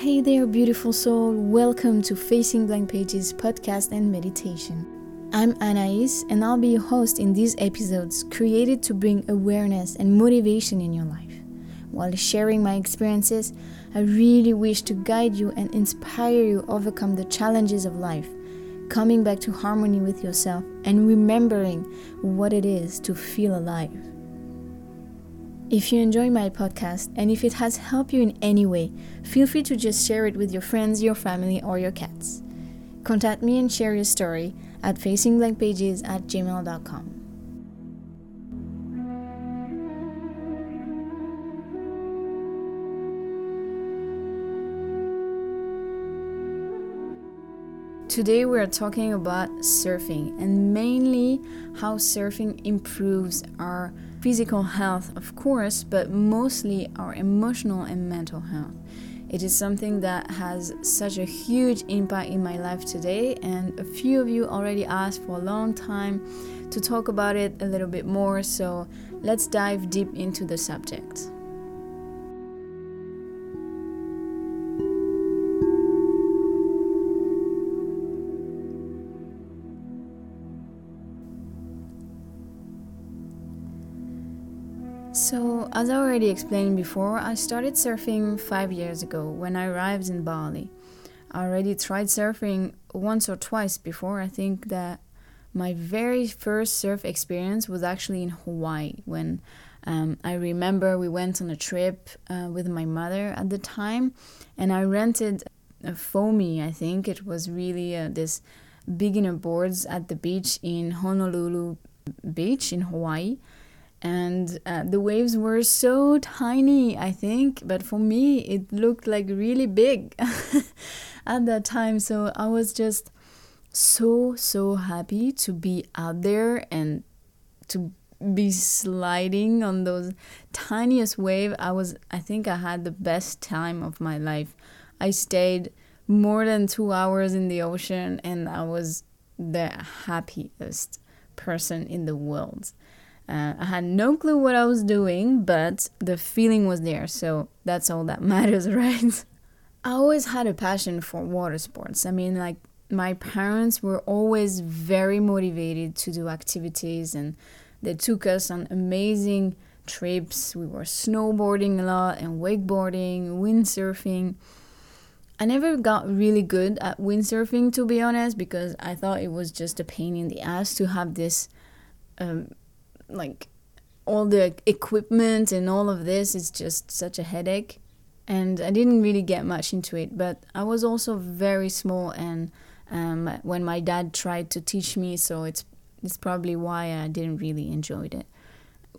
Hey there, beautiful soul. Welcome to Facing Blank Pages podcast and meditation. I'm Anais, and I'll be your host in these episodes created to bring awareness and motivation in your life. While sharing my experiences, I really wish to guide you and inspire you overcome the challenges of life, coming back to harmony with yourself and remembering what it is to feel alive. If you enjoy my podcast and if it has helped you in any way, feel free to just share it with your friends, your family, or your cats. Contact me and share your story at facingblankpages at gmail.com. Today we are talking about surfing and mainly how surfing improves our physical health, of course, but mostly our emotional and mental health. It is something that has such a huge impact in my life today, and a few of you already asked for a long time to talk about it a little bit more, so let's dive deep into the subject. So, as I already explained before, I started surfing five years ago when I arrived in Bali. I already tried surfing once or twice before. I think that my very first surf experience was actually in Hawaii when um, I remember we went on a trip uh, with my mother at the time and I rented a foamy, I think. It was really uh, this beginner boards at the beach in Honolulu Beach in Hawaii and uh, the waves were so tiny i think but for me it looked like really big at that time. So i was just so so happy to be out there and to be sliding on those tiniest wave. I was i think i had the best time of my life. I stayed more than two hours in the ocean and i was the happiest person in the world uh, I had no clue what I was doing, but the feeling was there, so that's all that matters, right? I always had a passion for water sports. I mean, like, my parents were always very motivated to do activities, and they took us on amazing trips. We were snowboarding a lot, and wakeboarding, windsurfing. I never got really good at windsurfing, to be honest, because I thought it was just a pain in the ass to have this um, like all the equipment and all of this is just such a headache. And i didn't really get much into it but i was also very small and um, when my dad tried to teach me so it's it's probably why i didn't really enjoy it.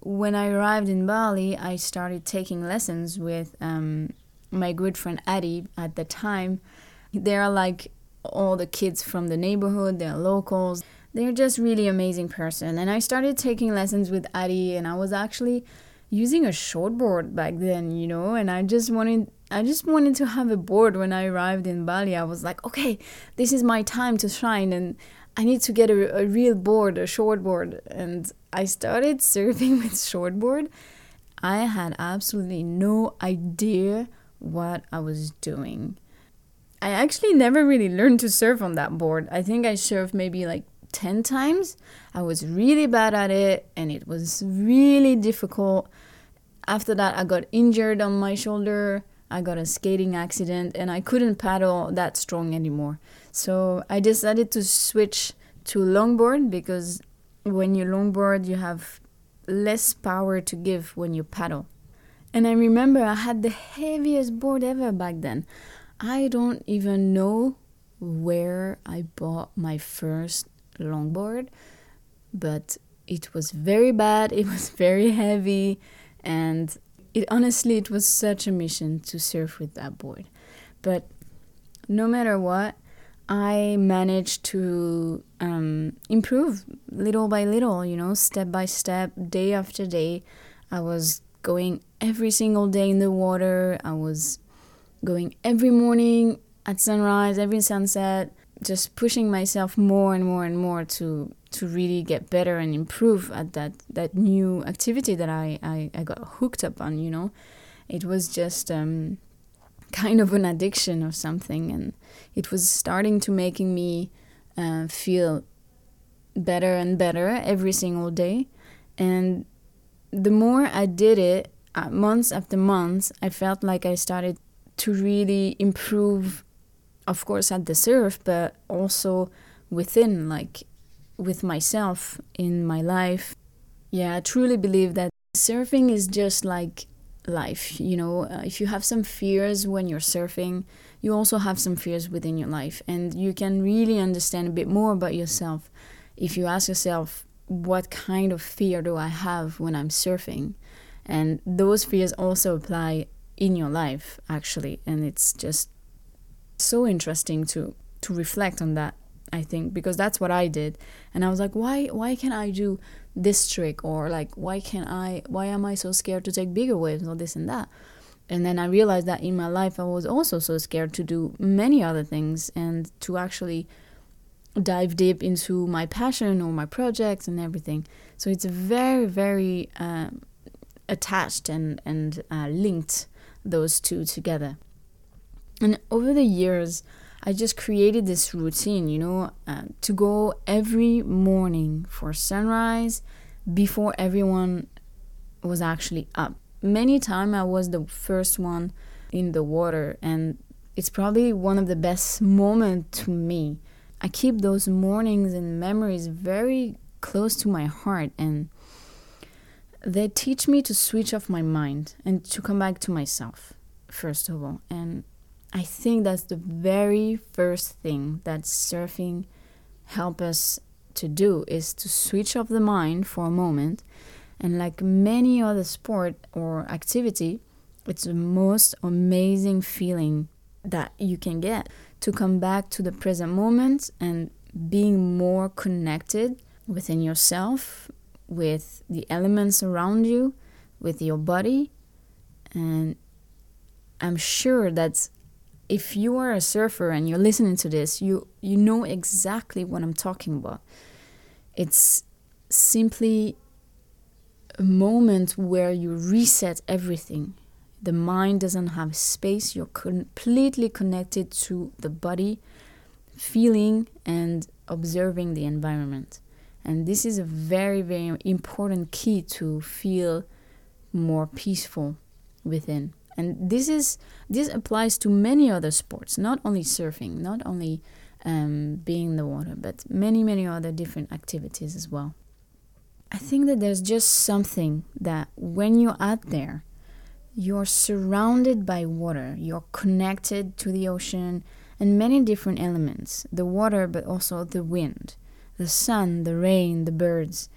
When i arrived in bali i started taking lessons with um, my good friend Adi at the time. They're like all the kids from the neighborhood they're locals they're just really amazing person. And I started taking lessons with Adi, and I was actually using a shortboard back then, you know, and I just wanted I just wanted to have a board when I arrived in Bali. I was like, okay, this is my time to shine and I need to get a, a real board, a shortboard. And I started surfing with shortboard. I had absolutely no idea what I was doing. I actually never really learned to surf on that board. I think I surfed maybe like 10 times. I was really bad at it and it was really difficult. After that, I got injured on my shoulder. I got a skating accident and I couldn't paddle that strong anymore. So I decided to switch to longboard because when you longboard, you have less power to give when you paddle. And I remember I had the heaviest board ever back then. I don't even know where I bought my first longboard, but it was very bad, it was very heavy, and it honestly it was such a mission to surf with that board. But no matter what, I managed to um, improve little by little, you know, step by step, day after day. I was going every single day in the water. I was going every morning at sunrise, every sunset just pushing myself more and more and more to to really get better and improve at that that new activity that I, I, I got hooked up on you know it was just um, kind of an addiction or something, and it was starting to making me uh, feel better and better every single day. And the more I did it, uh, months after months, I felt like I started to really improve, of course, at the surf, but also within, like with myself in my life. Yeah, I truly believe that surfing is just like life. You know, uh, if you have some fears when you're surfing, you also have some fears within your life, and you can really understand a bit more about yourself if you ask yourself, what kind of fear do I have when I'm surfing? And those fears also apply in your life, actually. And it's just so interesting to, to reflect on that, I think, because that's what I did. And I was like, why, why can't I do this trick? Or like, why can't I, why am I so scared to take bigger waves or this and that? And then I realized that in my life, I was also so scared to do many other things and to actually dive deep into my passion or my projects and everything. So it's very, very um, attached and and uh, linked those two together. And over the years, I just created this routine, you know, uh, to go every morning for sunrise before everyone was actually up. Many times I was the first one in the water, and it's probably one of the best moments to me I keep those mornings and memories very close to my heart and they teach me to switch off my mind and to come back to myself first of all and i think that's the very first thing that surfing help us to do is to switch off the mind for a moment and like many other sport or activity it's the most amazing feeling that you can get to come back to the present moment and being more connected within yourself, with the elements around you, with your body. And I'm sure that if you are a surfer and you're listening to this, you, you know exactly what I'm talking about. It's simply a moment where you reset everything the mind doesn't have space. You're completely connected to the body, feeling and observing the environment. And this is a very, very important key to feel more peaceful within. And this is this applies to many other sports, not only surfing, not only um, being in the water, but many, many other different activities as well. I think that there's just something that when you're out there, you're surrounded by water, you're connected to the ocean and many different elements the water, but also the wind, the sun, the rain, the birds.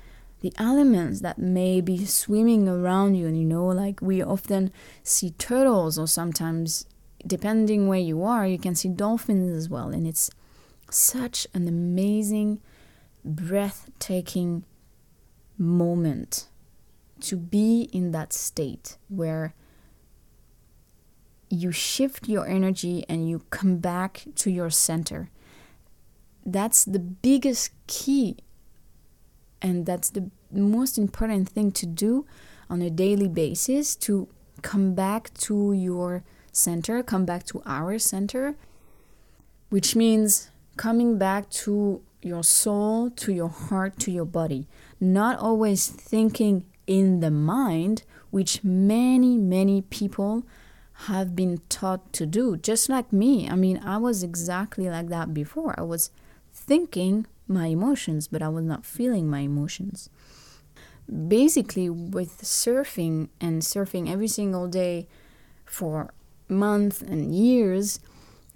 The elements that may be swimming around you, and you know, like we often see turtles, or sometimes, depending where you are, you can see dolphins as well. And it's such an amazing, breathtaking moment to be in that state where you shift your energy and you come back to your center. That's the biggest key, and that's the most important thing to do on a daily basis to come back to your center, come back to our center, which means coming back to your soul, to your heart, to your body. Not always thinking in the mind, which many, many people have been taught to do, just like me. I mean, I was exactly like that before. I was thinking my emotions, but I was not feeling my emotions. Basically, with surfing and surfing every single day for months and years,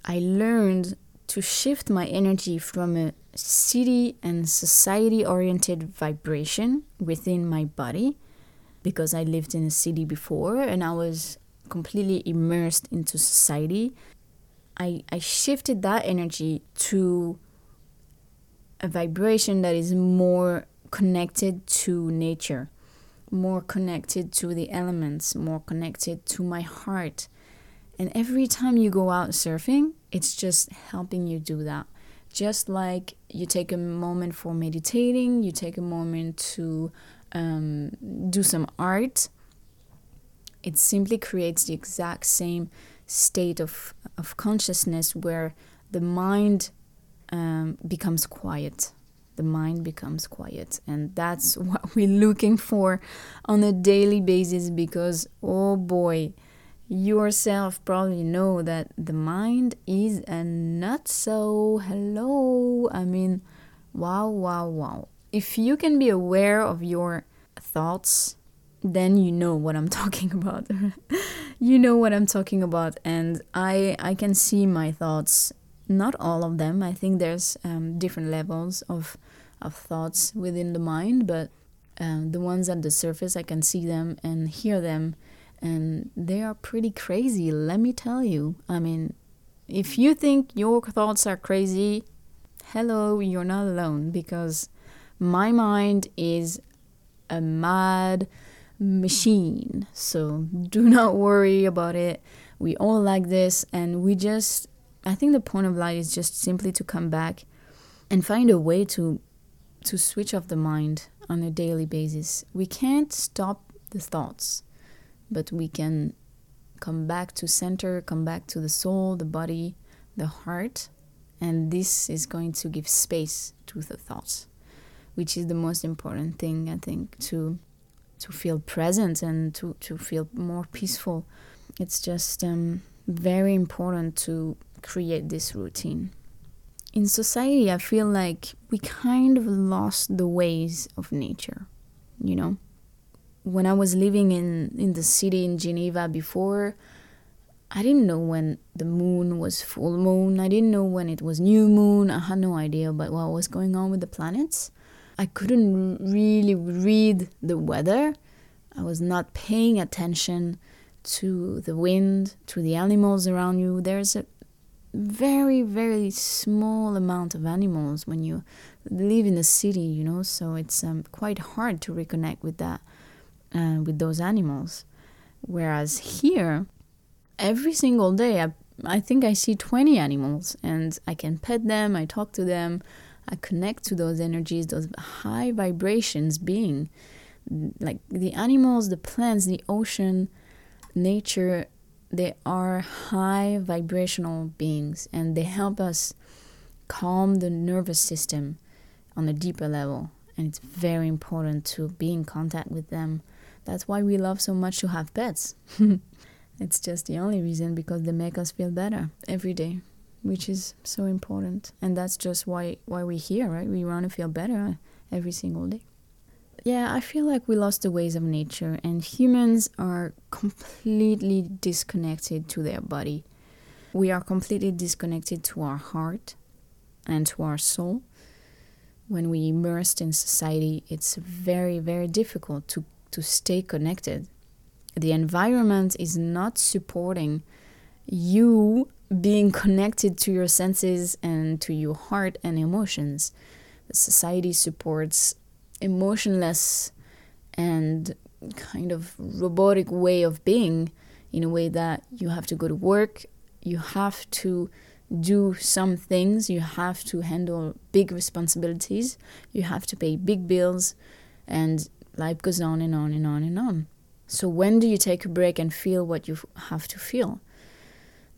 I learned to shift my energy from a city and society oriented vibration within my body because I lived in a city before and I was completely immersed into society, I, I shifted that energy to a vibration that is more connected to nature, more connected to the elements, more connected to my heart. And every time you go out surfing, it's just helping you do that. Just like you take a moment for meditating, you take a moment to um, do some art, it simply creates the exact same state of, of consciousness where the mind um, becomes quiet. The mind becomes quiet. And that's what we're looking for on a daily basis because, oh boy, yourself probably know that the mind is a not so hello. I mean, wow, wow, wow. If you can be aware of your thoughts, then you know what I'm talking about. you know what I'm talking about, and I I can see my thoughts. Not all of them. I think there's um, different levels of of thoughts within the mind, but um, the ones at the surface, I can see them and hear them, and they are pretty crazy. Let me tell you. I mean, if you think your thoughts are crazy, hello, you're not alone because my mind is a mad machine. So do not worry about it. We all like this, and we just, I think the point of life is just simply to come back and find a way to to switch off the mind on a daily basis. We can't stop the thoughts, but we can come back to center, come back to the soul, the body, the heart, and this is going to give space to the thoughts, which is the most important thing I think to to feel present and to, to feel more peaceful. It's just um, very important to create this routine. In society, I feel like we kind of lost the ways of nature, you know? When I was living in, in the city in Geneva before, I didn't know when the moon was full moon. I didn't know when it was new moon. I had no idea about what was going on with the planets. I couldn't really read the weather. I was not paying attention to the wind, to the animals around you. There's a very, very small amount of animals when you live in a city, you know, so it's um, quite hard to reconnect with that, uh, with those animals. Whereas here, every single day, I, I think I see 20 animals and I can pet them, I talk to them, I connect to those energies, those high vibrations being like the animals, the plants, the ocean, nature, they are high vibrational beings and they help us calm the nervous system on a deeper level. And it's very important to be in contact with them. That's why we love so much to have pets. it's just the only reason because they make us feel better every day which is so important. And that's just why why we're here, right? We want to feel better every single day. Yeah, I feel like we lost the ways of nature, and humans are completely disconnected to their body. We are completely disconnected to our heart and to our soul. When we immersed in society, it's very, very difficult to, to stay connected. The environment is not supporting you being connected to your senses and to your heart and emotions. Society supports emotionless and kind of robotic way of being in a way that you have to go to work, you have to do some things, you have to handle big responsibilities, you have to pay big bills, and life goes on and on and on and on. So, when do you take a break and feel what you have to feel?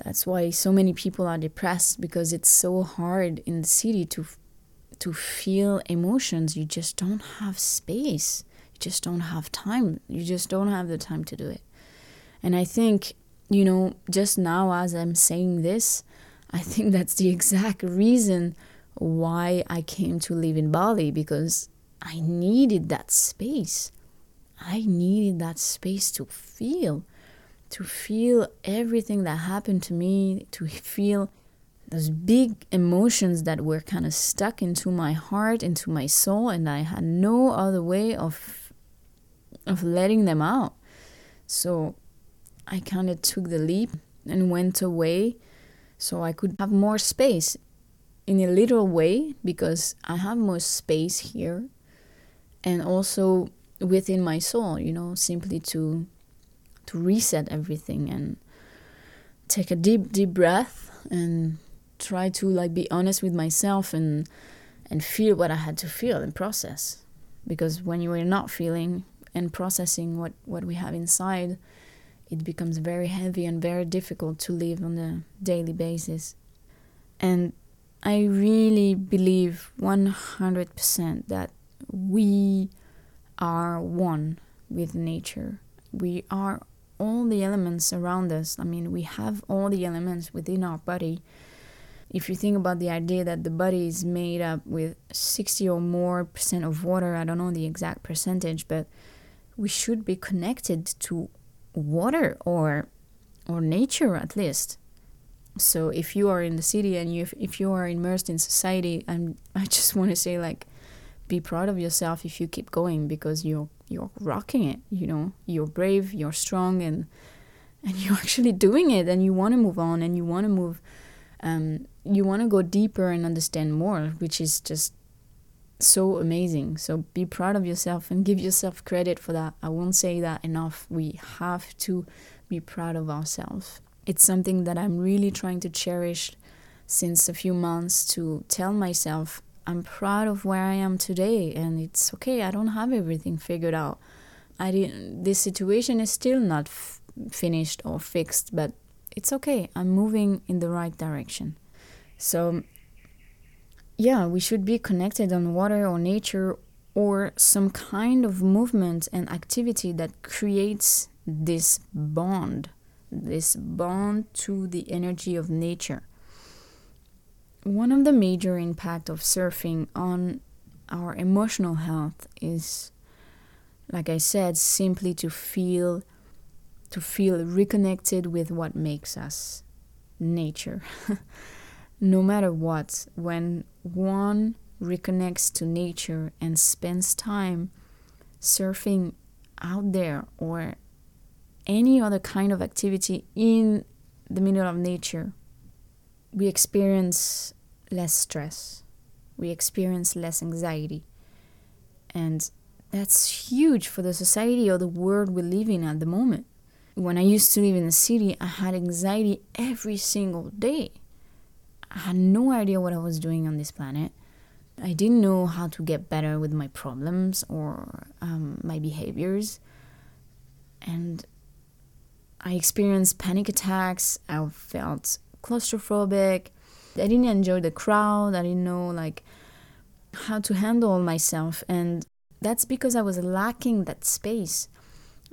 That's why so many people are depressed because it's so hard in the city to to feel emotions. You just don't have space. You just don't have time. You just don't have the time to do it. And I think, you know, just now as I'm saying this, I think that's the exact reason why I came to live in Bali because I needed that space. I needed that space to feel to feel everything that happened to me, to feel those big emotions that were kind of stuck into my heart, into my soul, and I had no other way of of letting them out. So I kind of took the leap and went away so I could have more space in a literal way because I have more space here and also within my soul, you know, simply to to reset everything and take a deep deep breath and try to like be honest with myself and and feel what I had to feel and process because when you are not feeling and processing what what we have inside it becomes very heavy and very difficult to live on a daily basis. And I really believe 100% that we are one with nature. We are all the elements around us. I mean, we have all the elements within our body. If you think about the idea that the body is made up with 60 or more percent of water, I don't know the exact percentage, but we should be connected to water or or nature at least. So if you are in the city and you if you are immersed in society, and I just want to say like be proud of yourself if you keep going because you're you're rocking it you know you're brave you're strong and and you're actually doing it and you want to move on and you want to move um, you want to go deeper and understand more which is just so amazing so be proud of yourself and give yourself credit for that i won't say that enough we have to be proud of ourselves it's something that i'm really trying to cherish since a few months to tell myself I'm proud of where I am today, and it's okay. I don't have everything figured out. I didn't. This situation is still not finished or fixed, but it's okay. I'm moving in the right direction. So, yeah, we should be connected on water or nature or some kind of movement and activity that creates this bond, this bond to the energy of nature. One of the major impact of surfing on our emotional health is like i said simply to feel to feel reconnected with what makes us nature no matter what when one reconnects to nature and spends time surfing out there or any other kind of activity in the middle of nature we experience less stress, we experience less anxiety. And that's huge for the society or the world we live in at the moment. When I used to live in the city, I had anxiety every single day. I had no idea what I was doing on this planet. I didn't know how to get better with my problems or um, my behaviors. And I experienced panic attacks. I felt claustrophobic. I didn't enjoy the crowd. I didn't know like how to handle myself and that's because I was lacking that space,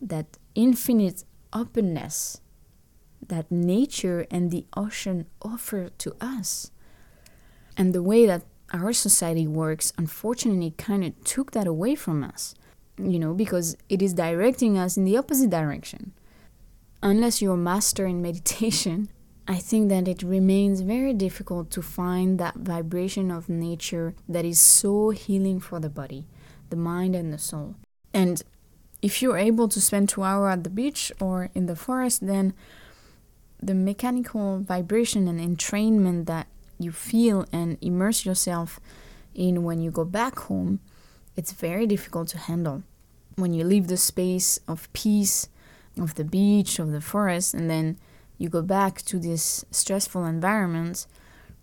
that infinite openness that nature and the ocean offer to us. And the way that our society works, unfortunately, kind of took that away from us, you know, because it is directing us in the opposite direction. Unless you're a master in meditation, I think that it remains very difficult to find that vibration of nature that is so healing for the body, the mind, and the soul. And if you're able to spend two hours at the beach or in the forest, then the mechanical vibration and entrainment that you feel and immerse yourself in when you go back home, it's very difficult to handle. When you leave the space of peace, of the beach, of the forest, and then you go back to this stressful environment,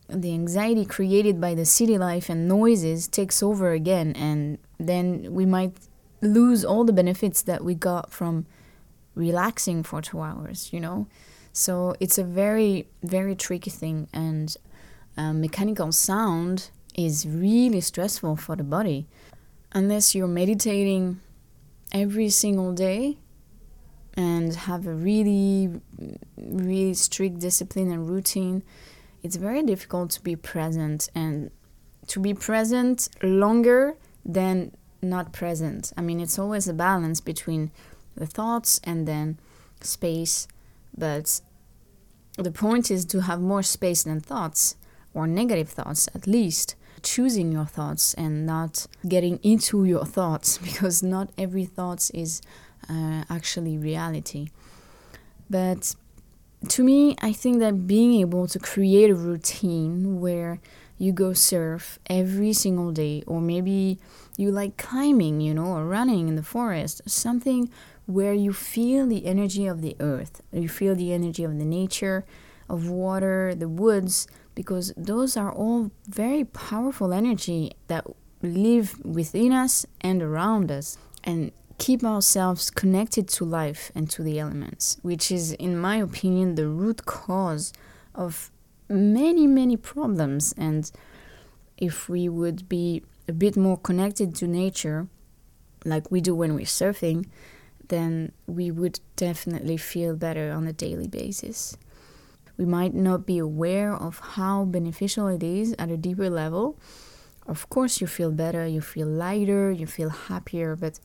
the anxiety created by the city life and noises takes over again, and then we might lose all the benefits that we got from relaxing for two hours, you know? So it's a very, very tricky thing, and um, mechanical sound is really stressful for the body. Unless you're meditating every single day, and have a really, really strict discipline and routine, it's very difficult to be present and to be present longer than not present. I mean, it's always a balance between the thoughts and then space, but the point is to have more space than thoughts or negative thoughts at least choosing your thoughts and not getting into your thoughts because not every thought is uh, actually reality. But to me, I think that being able to create a routine where you go surf every single day, or maybe you like climbing, you know, or running in the forest, something where you feel the energy of the earth, you feel the energy of the nature, of water, the woods, because those are all very powerful energy that live within us and around us. And keep ourselves connected to life and to the elements, which is, in my opinion, the root cause of many, many problems. And if we would be a bit more connected to nature, like we do when we're surfing, then we would definitely feel better on a daily basis. We might not be aware of how beneficial it is at a deeper level. Of course, you feel better, you feel lighter, you feel happier, but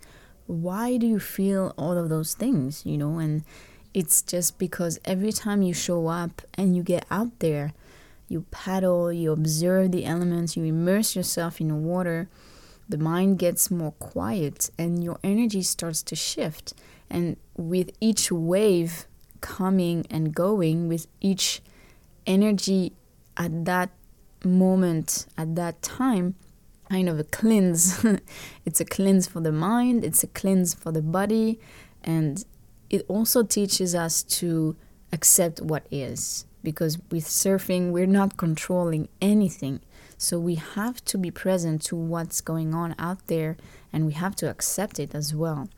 why do you feel all of those things, you know? And it's just because every time you show up and you get out there, you paddle, you observe the elements, you immerse yourself in the water, the mind gets more quiet and your energy starts to shift. And with each wave coming and going, with each energy at that moment, at that time, kind of a cleanse. it's a cleanse for the mind, it's a cleanse for the body, and it also teaches us to accept what is. Because with surfing, we're not controlling anything. So we have to be present to what's going on out there and we have to accept it as well.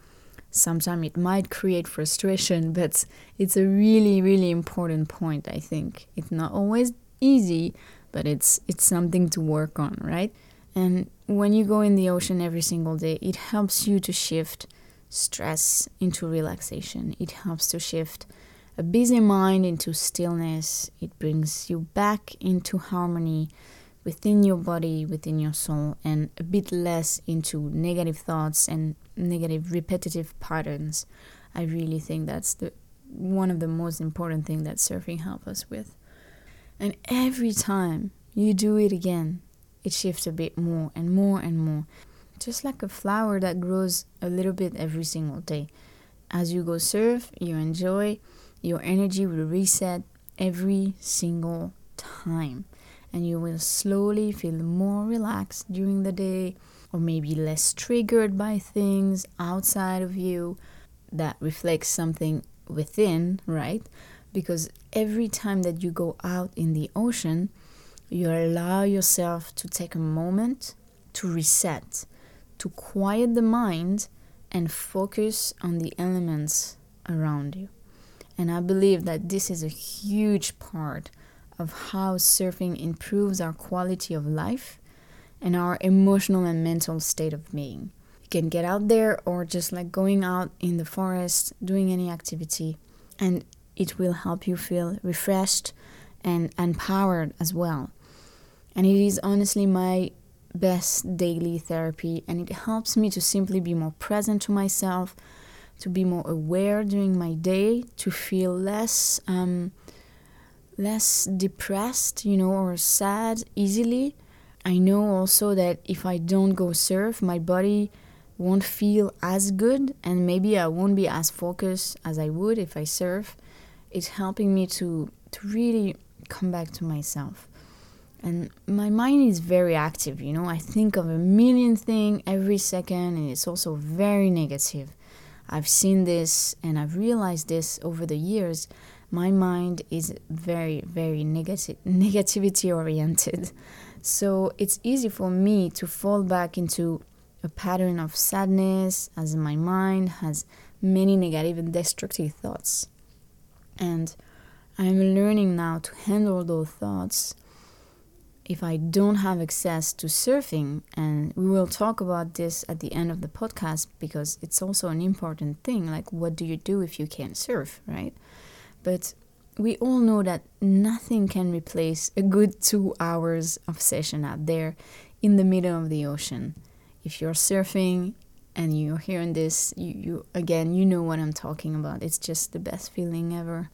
Sometimes it might create frustration, but it's a really, really important point, I think. It's not always easy, but it's it's something to work on, right? And when you go in the ocean every single day, it helps you to shift stress into relaxation. It helps to shift a busy mind into stillness. It brings you back into harmony within your body, within your soul, and a bit less into negative thoughts and negative repetitive patterns. I really think that's the one of the most important things that surfing helps us with. And every time you do it again, it shifts a bit more and more and more. Just like a flower that grows a little bit every single day. As you go surf, you enjoy, your energy will reset every single time. And you will slowly feel more relaxed during the day, or maybe less triggered by things outside of you that reflects something within, right? Because every time that you go out in the ocean, you allow yourself to take a moment to reset, to quiet the mind and focus on the elements around you. And I believe that this is a huge part of how surfing improves our quality of life and our emotional and mental state of being. You can get out there or just like going out in the forest, doing any activity, and it will help you feel refreshed and empowered as well. And it is honestly my best daily therapy, and it helps me to simply be more present to myself, to be more aware during my day, to feel less um, less depressed, you know, or sad easily. I know also that if I don't go surf, my body won't feel as good, and maybe I won't be as focused as I would if I surf. It's helping me to to really come back to myself and my mind is very active you know i think of a million things every second and it's also very negative i've seen this and i've realized this over the years my mind is very very negative negativity oriented. So it's easy for me to fall back into a pattern of sadness as my mind has many negative and destructive thoughts. And i'm learning now to handle those thoughts. If I don't have access to surfing, and we will talk about this at the end of the podcast because it's also an important thing like, what do you do if you can't surf, right? But we all know that nothing can replace a good two hours of session out there in the middle of the ocean. If you're surfing and you're hearing this, you, you again, you know what I'm talking about. It's just the best feeling ever.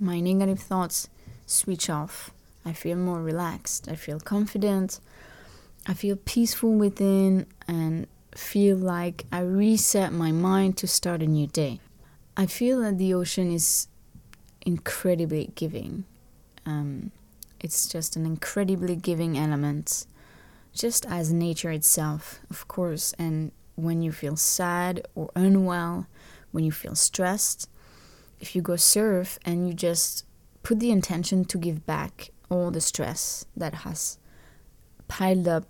My negative thoughts switch off I feel more relaxed. I feel confident. I feel peaceful within and feel like I reset my mind to start a new day. I feel that the ocean is incredibly giving. Um, it's just an incredibly giving element, just as nature itself, of course. And when you feel sad or unwell, when you feel stressed, if you go surf and you just put the intention to give back all the stress that has piled up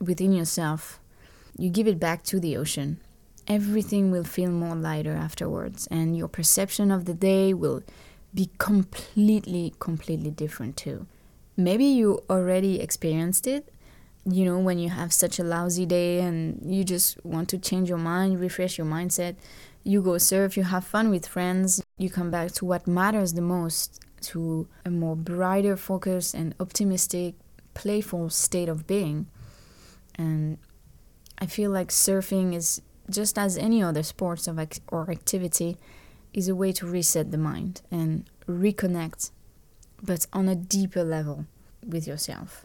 within yourself, you give it back to the ocean everything will feel more lighter afterwards, and your perception of the day will be completely, completely different too. Maybe you already experienced it, you know, when you have such a lousy day and you just want to change your mind, refresh your mindset, you go surf, you have fun with friends, you come back to what matters the most, to a more brighter focus and optimistic, playful state of being. And I feel like surfing is just as any other sports of or activity is a way to reset the mind and reconnect but on a deeper level with yourself.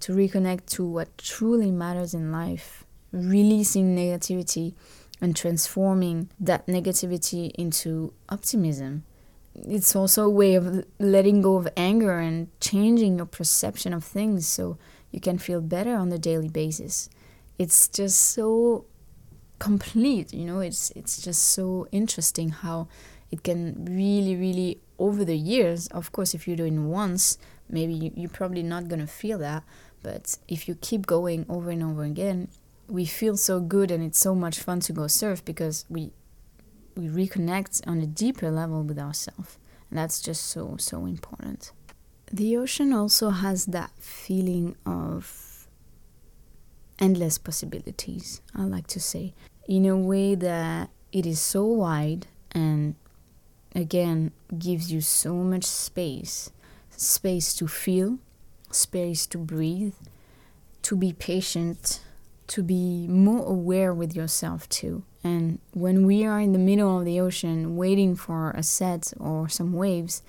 To reconnect to what truly matters in life releasing negativity and transforming that negativity into optimism. It's also a way of letting go of anger and changing your perception of things so you can feel better on a daily basis. It's just so complete you know it's it's just so interesting how it can really really over the years of course if you're doing once maybe you, you're probably not going to feel that but if you keep going over and over again we feel so good and it's so much fun to go surf because we we reconnect on a deeper level with ourselves and that's just so so important. The ocean also has that feeling of endless possibilities, I like to say, in a way that it is so wide and again gives you so much space space to feel, space to breathe, to be patient, to be more aware with yourself too. And when we are in the middle of the ocean waiting for a set or some waves,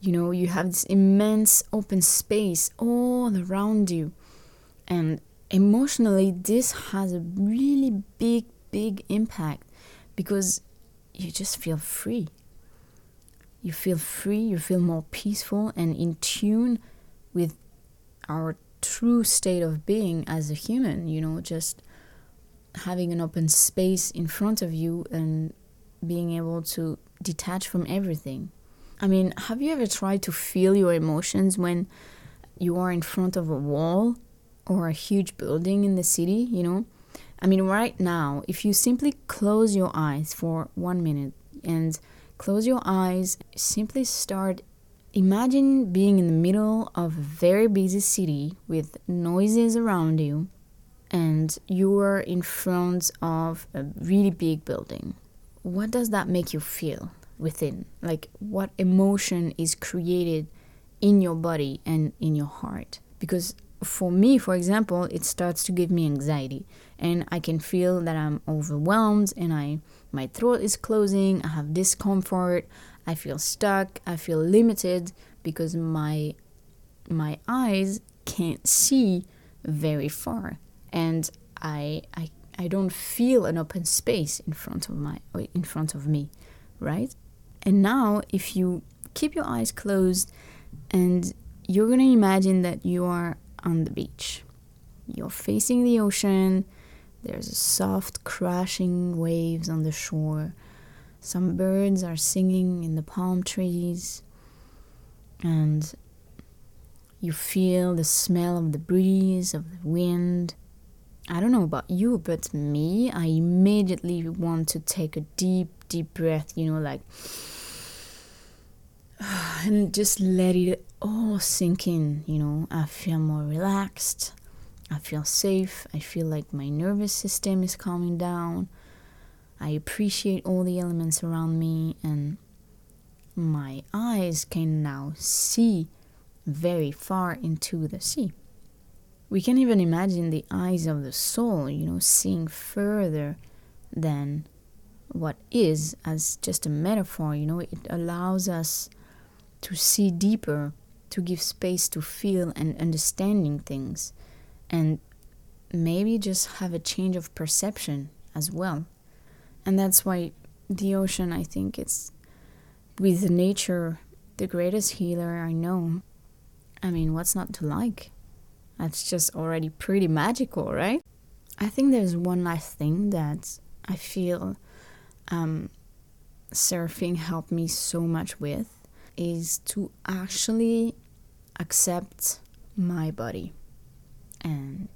you know, you have this immense open space all around you. And emotionally this has a really big big impact because you just feel free. You feel free you feel more peaceful and in tune with our true state of being as a human you know just having an open space in front of you and being able to detach from everything. I mean have you ever tried to feel your emotions when you are in front of a wall or a huge building in the city, you know? I mean, right now, if you simply close your eyes for one minute and close your eyes, simply start imagine being in the middle of a very busy city with noises around you and you are in front of a really big building. What does that make you feel within? Like, what emotion is created in your body and in your heart? Because for me, for example, it starts to give me anxiety, and I can feel that I'm overwhelmed, and I my throat is closing. I have discomfort. I feel stuck. I feel limited because my my eyes can't see very far, and I I I don't feel an open space in front of my in front of me, right? And now, if you keep your eyes closed and you're going to imagine that you are on the beach. You're facing the ocean, there's a soft crashing waves on the shore. Some birds are singing in the palm trees, and you feel the smell of the breeze, of the wind. I don't know about you, but me, I immediately want to take a deep, deep breath, you know, like, and just let it all sink in, you know. I feel more relaxed. I feel safe. I feel like my nervous system is calming down. I appreciate all the elements around me, and my eyes can now see very far into the sea. We can even imagine the eyes of the soul, you know, seeing further than what is as just a metaphor, you know, it allows us to see deeper to give space to feel and understanding things and maybe just have a change of perception as well. And that's why the ocean, I think, it's with nature the greatest healer I know. I mean, what's not to like? That's just already pretty magical, right? I think there's one last thing that I feel um, surfing helped me so much with is to actually accept my body and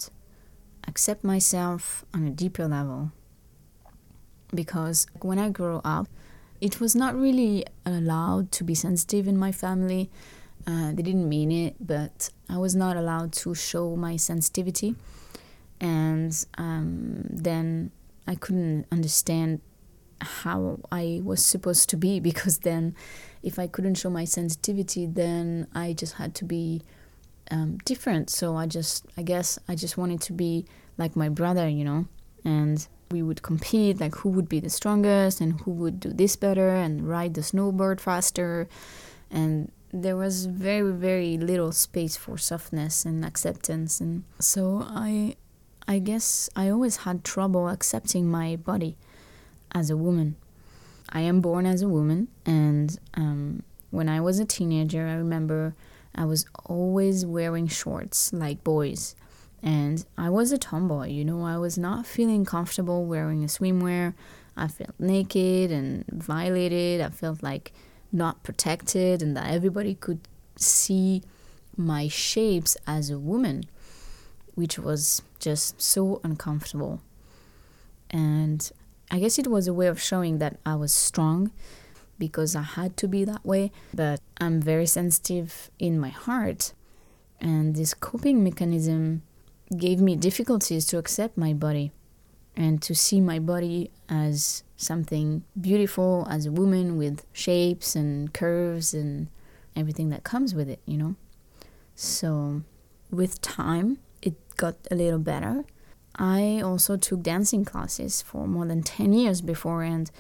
accept myself on a deeper level. because when I grew up, it was not really allowed to be sensitive in my family. Uh, they didn't mean it, but I was not allowed to show my sensitivity. And um, then I couldn't understand how I was supposed to be because then, if I couldn't show my sensitivity, then I just had to be um, different. So I just, I guess, I just wanted to be like my brother, you know, and we would compete like who would be the strongest and who would do this better and ride the snowboard faster. And there was very very little space for softness and acceptance. And so i i guess i always had trouble accepting my body as a woman. I am born as a woman and um, when i was a teenager i remember i was always wearing shorts like boys. And i was a tomboy you know i was not feeling comfortable wearing a swimwear. I felt naked and violated. I felt like not protected and that everybody could see my shapes as a woman, which was just so uncomfortable. And I guess it was a way of showing that I was strong because I had to be that way, but I'm very sensitive in my heart. And this coping mechanism gave me difficulties to accept my body and to see my body as something beautiful as a woman with shapes and curves and everything that comes with it, you know? So, with time, it got a little better. I also took dancing classes for more than 10 years before, and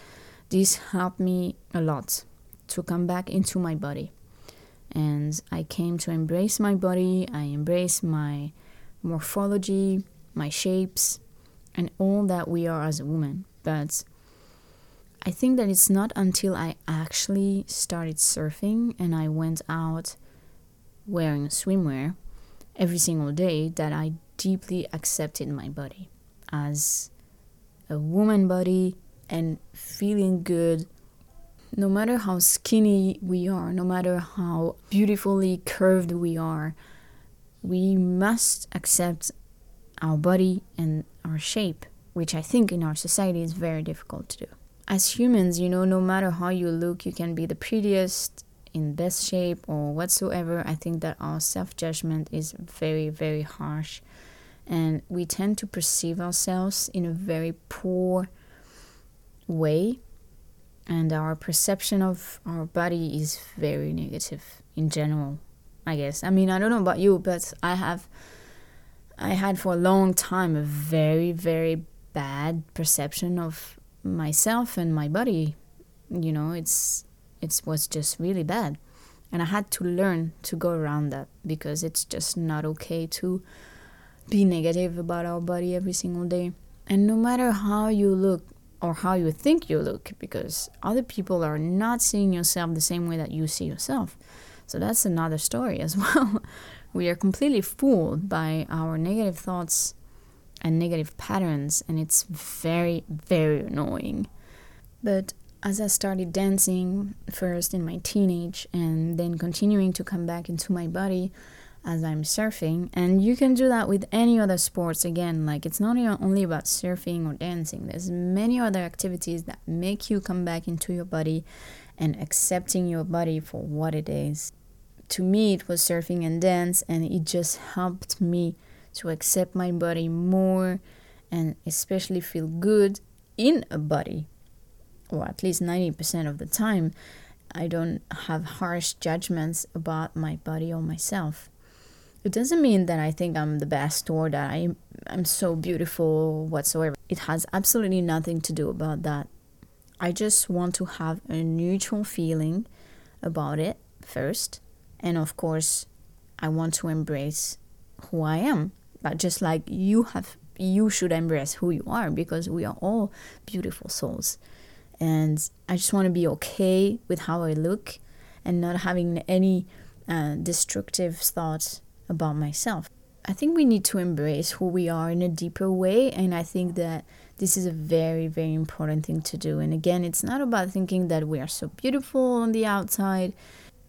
this helped me a lot to come back into my body. And I came to embrace my body, I embrace my morphology, my shapes, and all that we are as a woman. But I think that it's not until I actually started surfing and I went out wearing swimwear every single day that I deeply accepted my body as a woman body and feeling good no matter how skinny we are, no matter how beautifully curved we are, we must accept our body and our shape, which I think in our society is very difficult to do as humans, you know, no matter how you look, you can be the prettiest, in best shape, or whatsoever. I think that our self judgment is very, very harsh. And we tend to perceive ourselves in a very poor way. And our perception of our body is very negative in general, I guess. I mean, I don't know about you, but I have, I had for a long time a very, very bad perception of myself and my body you know it's it was just really bad and i had to learn to go around that because it's just not okay to be negative about our body every single day. And no matter how you look or how you think you look because other people are not seeing yourself the same way that you see yourself. So that's another story as well. We are completely fooled by our negative thoughts and negative patterns, and it's very, very annoying. But as I started dancing, first in my teenage, and then continuing to come back into my body as I'm surfing, and you can do that with any other sports again. Like it's not only about surfing or dancing. There's many other activities that make you come back into your body and accepting your body for what it is. To me, it was surfing and dance, and it just helped me to accept my body more and especially feel good in a body or at least 90% of the time i don't have harsh judgments about my body or myself it doesn't mean that i think i'm the best or that I, i'm so beautiful whatsoever. It has absolutely nothing to do about that. I just want to have a neutral feeling about it first. And of course i want to embrace who i am. But just like you have you should embrace who you are because we are all beautiful souls. And i just want to be okay with how i look and not having any uh, destructive thoughts about myself. I think we need to embrace who we are in a deeper way and i think that this is a very very important thing to do. And again it's not about thinking that we are so beautiful on the outside.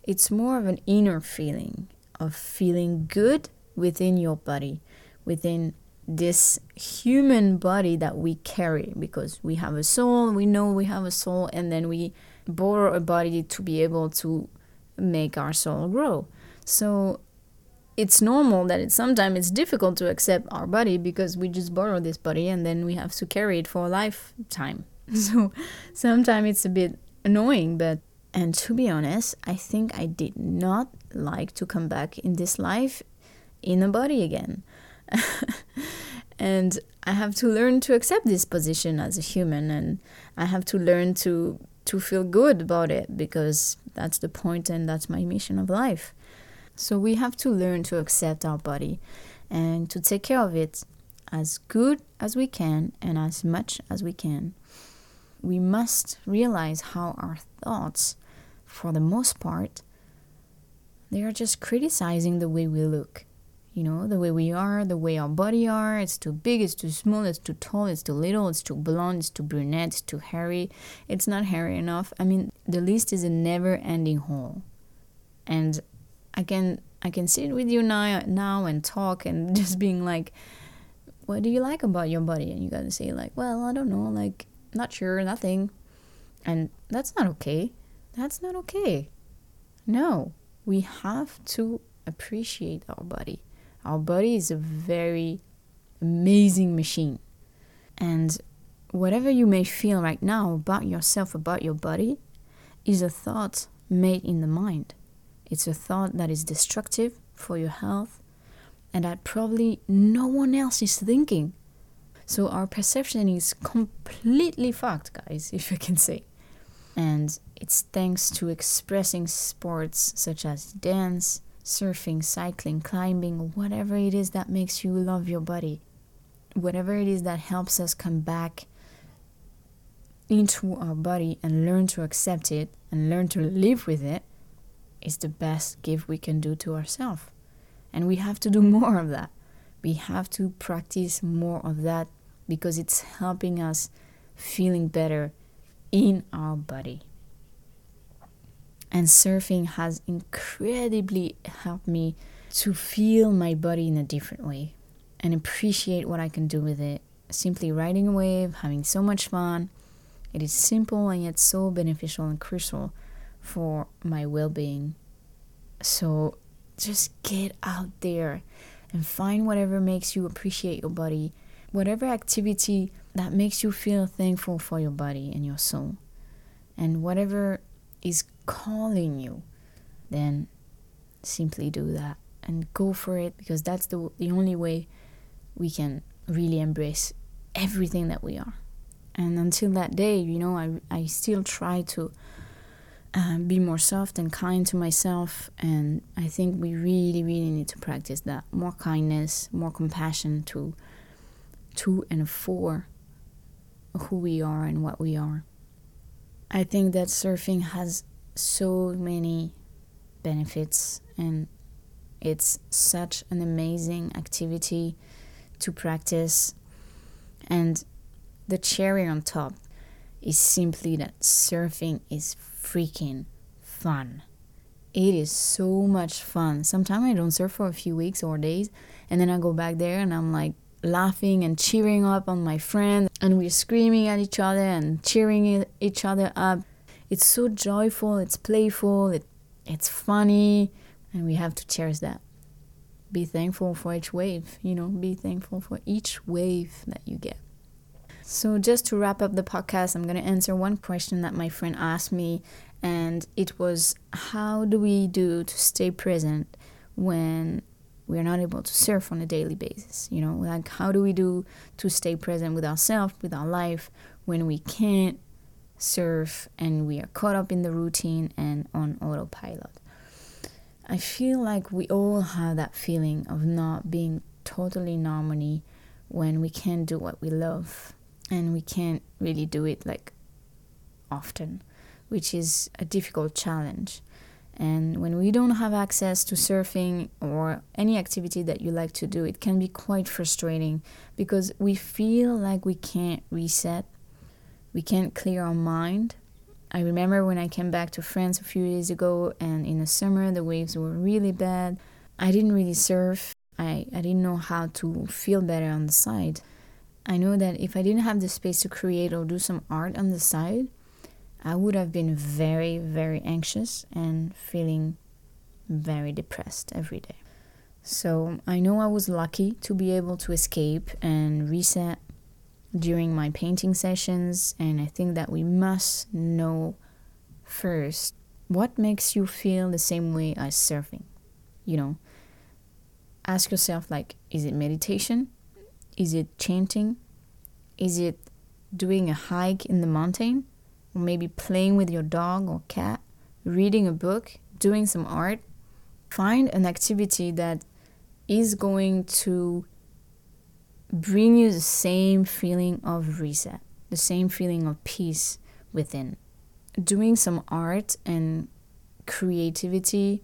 It's more of an inner feeling of feeling good within your body within this human body that we carry because we have a soul, we know we have a soul, and then we borrow a body to be able to make our soul grow. So it's normal that it's sometimes it's difficult to accept our body because we just borrow this body and then we have to carry it for a lifetime. So sometimes it's a bit annoying, but and to be honest, I think I did not like to come back in this life in a body again. and I have to learn to accept this position as a human and I have to learn to to feel good about it because that's the point and that's my mission of life. So we have to learn to accept our body and to take care of it as good as we can and as much as we can. We must realize how our thoughts, for the most part, they are just criticizing the way we look. You know the way we are the way our body are. It's too big it's too small it's too tall it's too little it's too blonde it's too brunette it's too hairy. It's not hairy enough. I mean the list is a never ending hole. And i can i can sit with you now now and talk and just being like what do you like about your body? And you gotta say like well i don't know like not sure nothing. And that's not okay. That's not okay. No. We have to appreciate our body. Our body is a very amazing machine. And whatever you may feel right now about yourself, about your body, is a thought made in the mind. It's a thought that is destructive for your health and that probably no one else is thinking. So our perception is completely fucked, guys, if I can say. And it's thanks to expressing sports such as dance, surfing, cycling, climbing, whatever it is that makes you love your body, whatever it is that helps us come back into our body and learn to accept it and learn to live with it is the best gift we can do to ourselves. And we have to do more of that. We have to practice more of that because it's helping us feeling better in our body. And surfing has incredibly helped me to feel my body in a different way and appreciate what I can do with it. Simply riding a wave, having so much fun. It is simple and yet so beneficial and crucial for my well being. So just get out there and find whatever makes you appreciate your body, whatever activity that makes you feel thankful for your body and your soul, and whatever is calling you, then simply do that and go for it because that's the, the only way we can really embrace everything that we are. And until that day, you know, I, I still try to uh, be more soft and kind to myself. And I think we really, really need to practice that more kindness, more compassion to, to and for who we are and what we are. I think that surfing has so many benefits and it's such an amazing activity to practice and the cherry on top is simply that surfing is freaking fun it is so much fun sometimes i don't surf for a few weeks or days and then i go back there and i'm like laughing and cheering up on my friend and we're screaming at each other and cheering each other up it's so joyful, it's playful, it, it's funny, and we have to cherish that. Be thankful for each wave, you know, be thankful for each wave that you get. So, just to wrap up the podcast, I'm going to answer one question that my friend asked me, and it was how do we do to stay present when we're not able to surf on a daily basis? You know, like how do we do to stay present with ourselves, with our life, when we can't surf and we are caught up in the routine and on autopilot. I feel like we all have that feeling of not being totally in harmony when we can't do what we love and we can't really do it like often, which is a difficult challenge. And when we don't have access to surfing or any activity that you like to do, it can be quite frustrating because we feel like we can't reset we can't clear our mind. I remember when I came back to France a few years ago, and in the summer the waves were really bad. I didn't really surf. I, I didn't know how to feel better on the side. I know that if I didn't have the space to create or do some art on the side, I would have been very, very anxious and feeling very depressed every day. So I know I was lucky to be able to escape and reset during my painting sessions, and I think that we must know first what makes you feel the same way as surfing. You know, ask yourself like, is it meditation? Is it chanting? Is it doing a hike in the mountain? Or maybe playing with your dog or cat? Reading a book? Doing some art? Find an activity that is going to bring you the same feeling of reset, the same feeling of peace within. Doing some art and creativity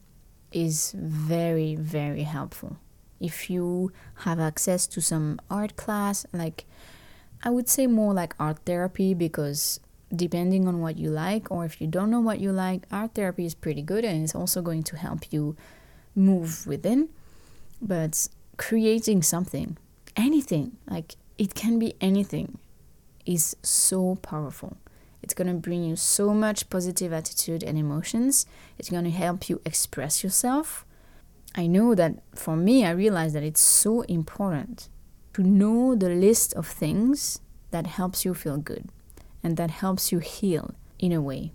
is very, very helpful. If you have access to some art class, like I would say more like art therapy because depending on what you like, or if you don't know what you like, art therapy is pretty good and it's also going to help you move within but creating something, anything, like it can be anything, is so powerful. It's going to bring you so much positive attitude and emotions. It's going to help you express yourself. I know that for me, I realize that it's so important to know the list of things that helps you feel good and that helps you heal in a way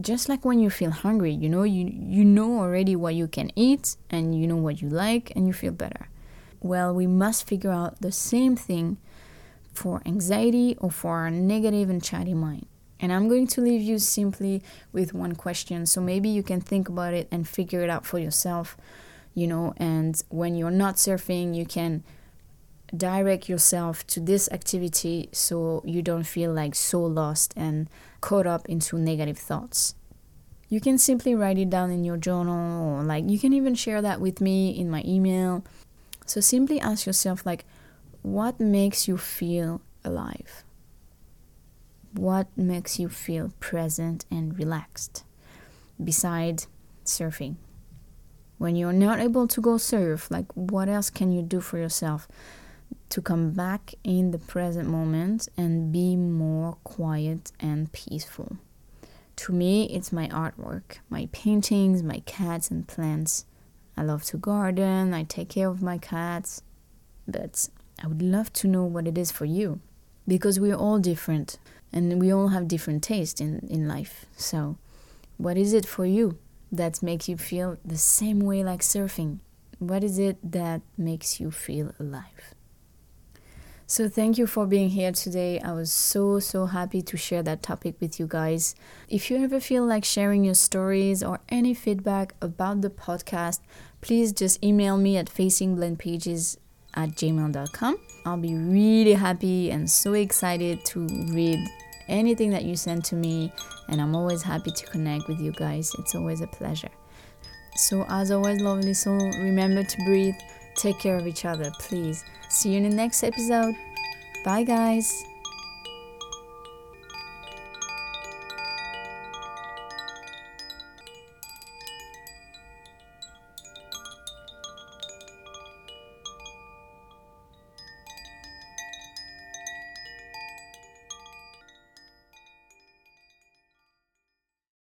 just like when you feel hungry, you know, you you know already what you can eat and you know what you like and you feel better. Well, we must figure out the same thing for anxiety or for our negative and chatty mind. And I'm going to leave you simply with one question. So maybe you can think about it and figure it out for yourself, you know, and when you're not surfing, you can direct yourself to this activity so you don't feel like so lost and caught up into negative thoughts. You can simply write it down in your journal or like you can even share that with me in my email. So simply ask yourself like what makes you feel alive? What makes you feel present and relaxed beside surfing? When you're not able to go surf, like what else can you do for yourself? to come back in the present moment and be more quiet and peaceful. To me, it's my artwork, my paintings, my cats and plants. I love to garden, I take care of my cats, but I would love to know what it is for you because we're all different and we all have different tastes in, in life. So, what is it for you that makes you feel the same way like surfing? What is it that makes you feel alive? So, thank you for being here today. I was so, so happy to share that topic with you guys. If you ever feel like sharing your stories or any feedback about the podcast, please just email me at facingblendpages at gmail.com. I'll be really happy and so excited to read anything that you send to me, and I'm always happy to connect with you guys. It's always a pleasure. So, as always, lovely soul, remember to breathe, take care of each other, please. See you in the next episode. Bye, guys.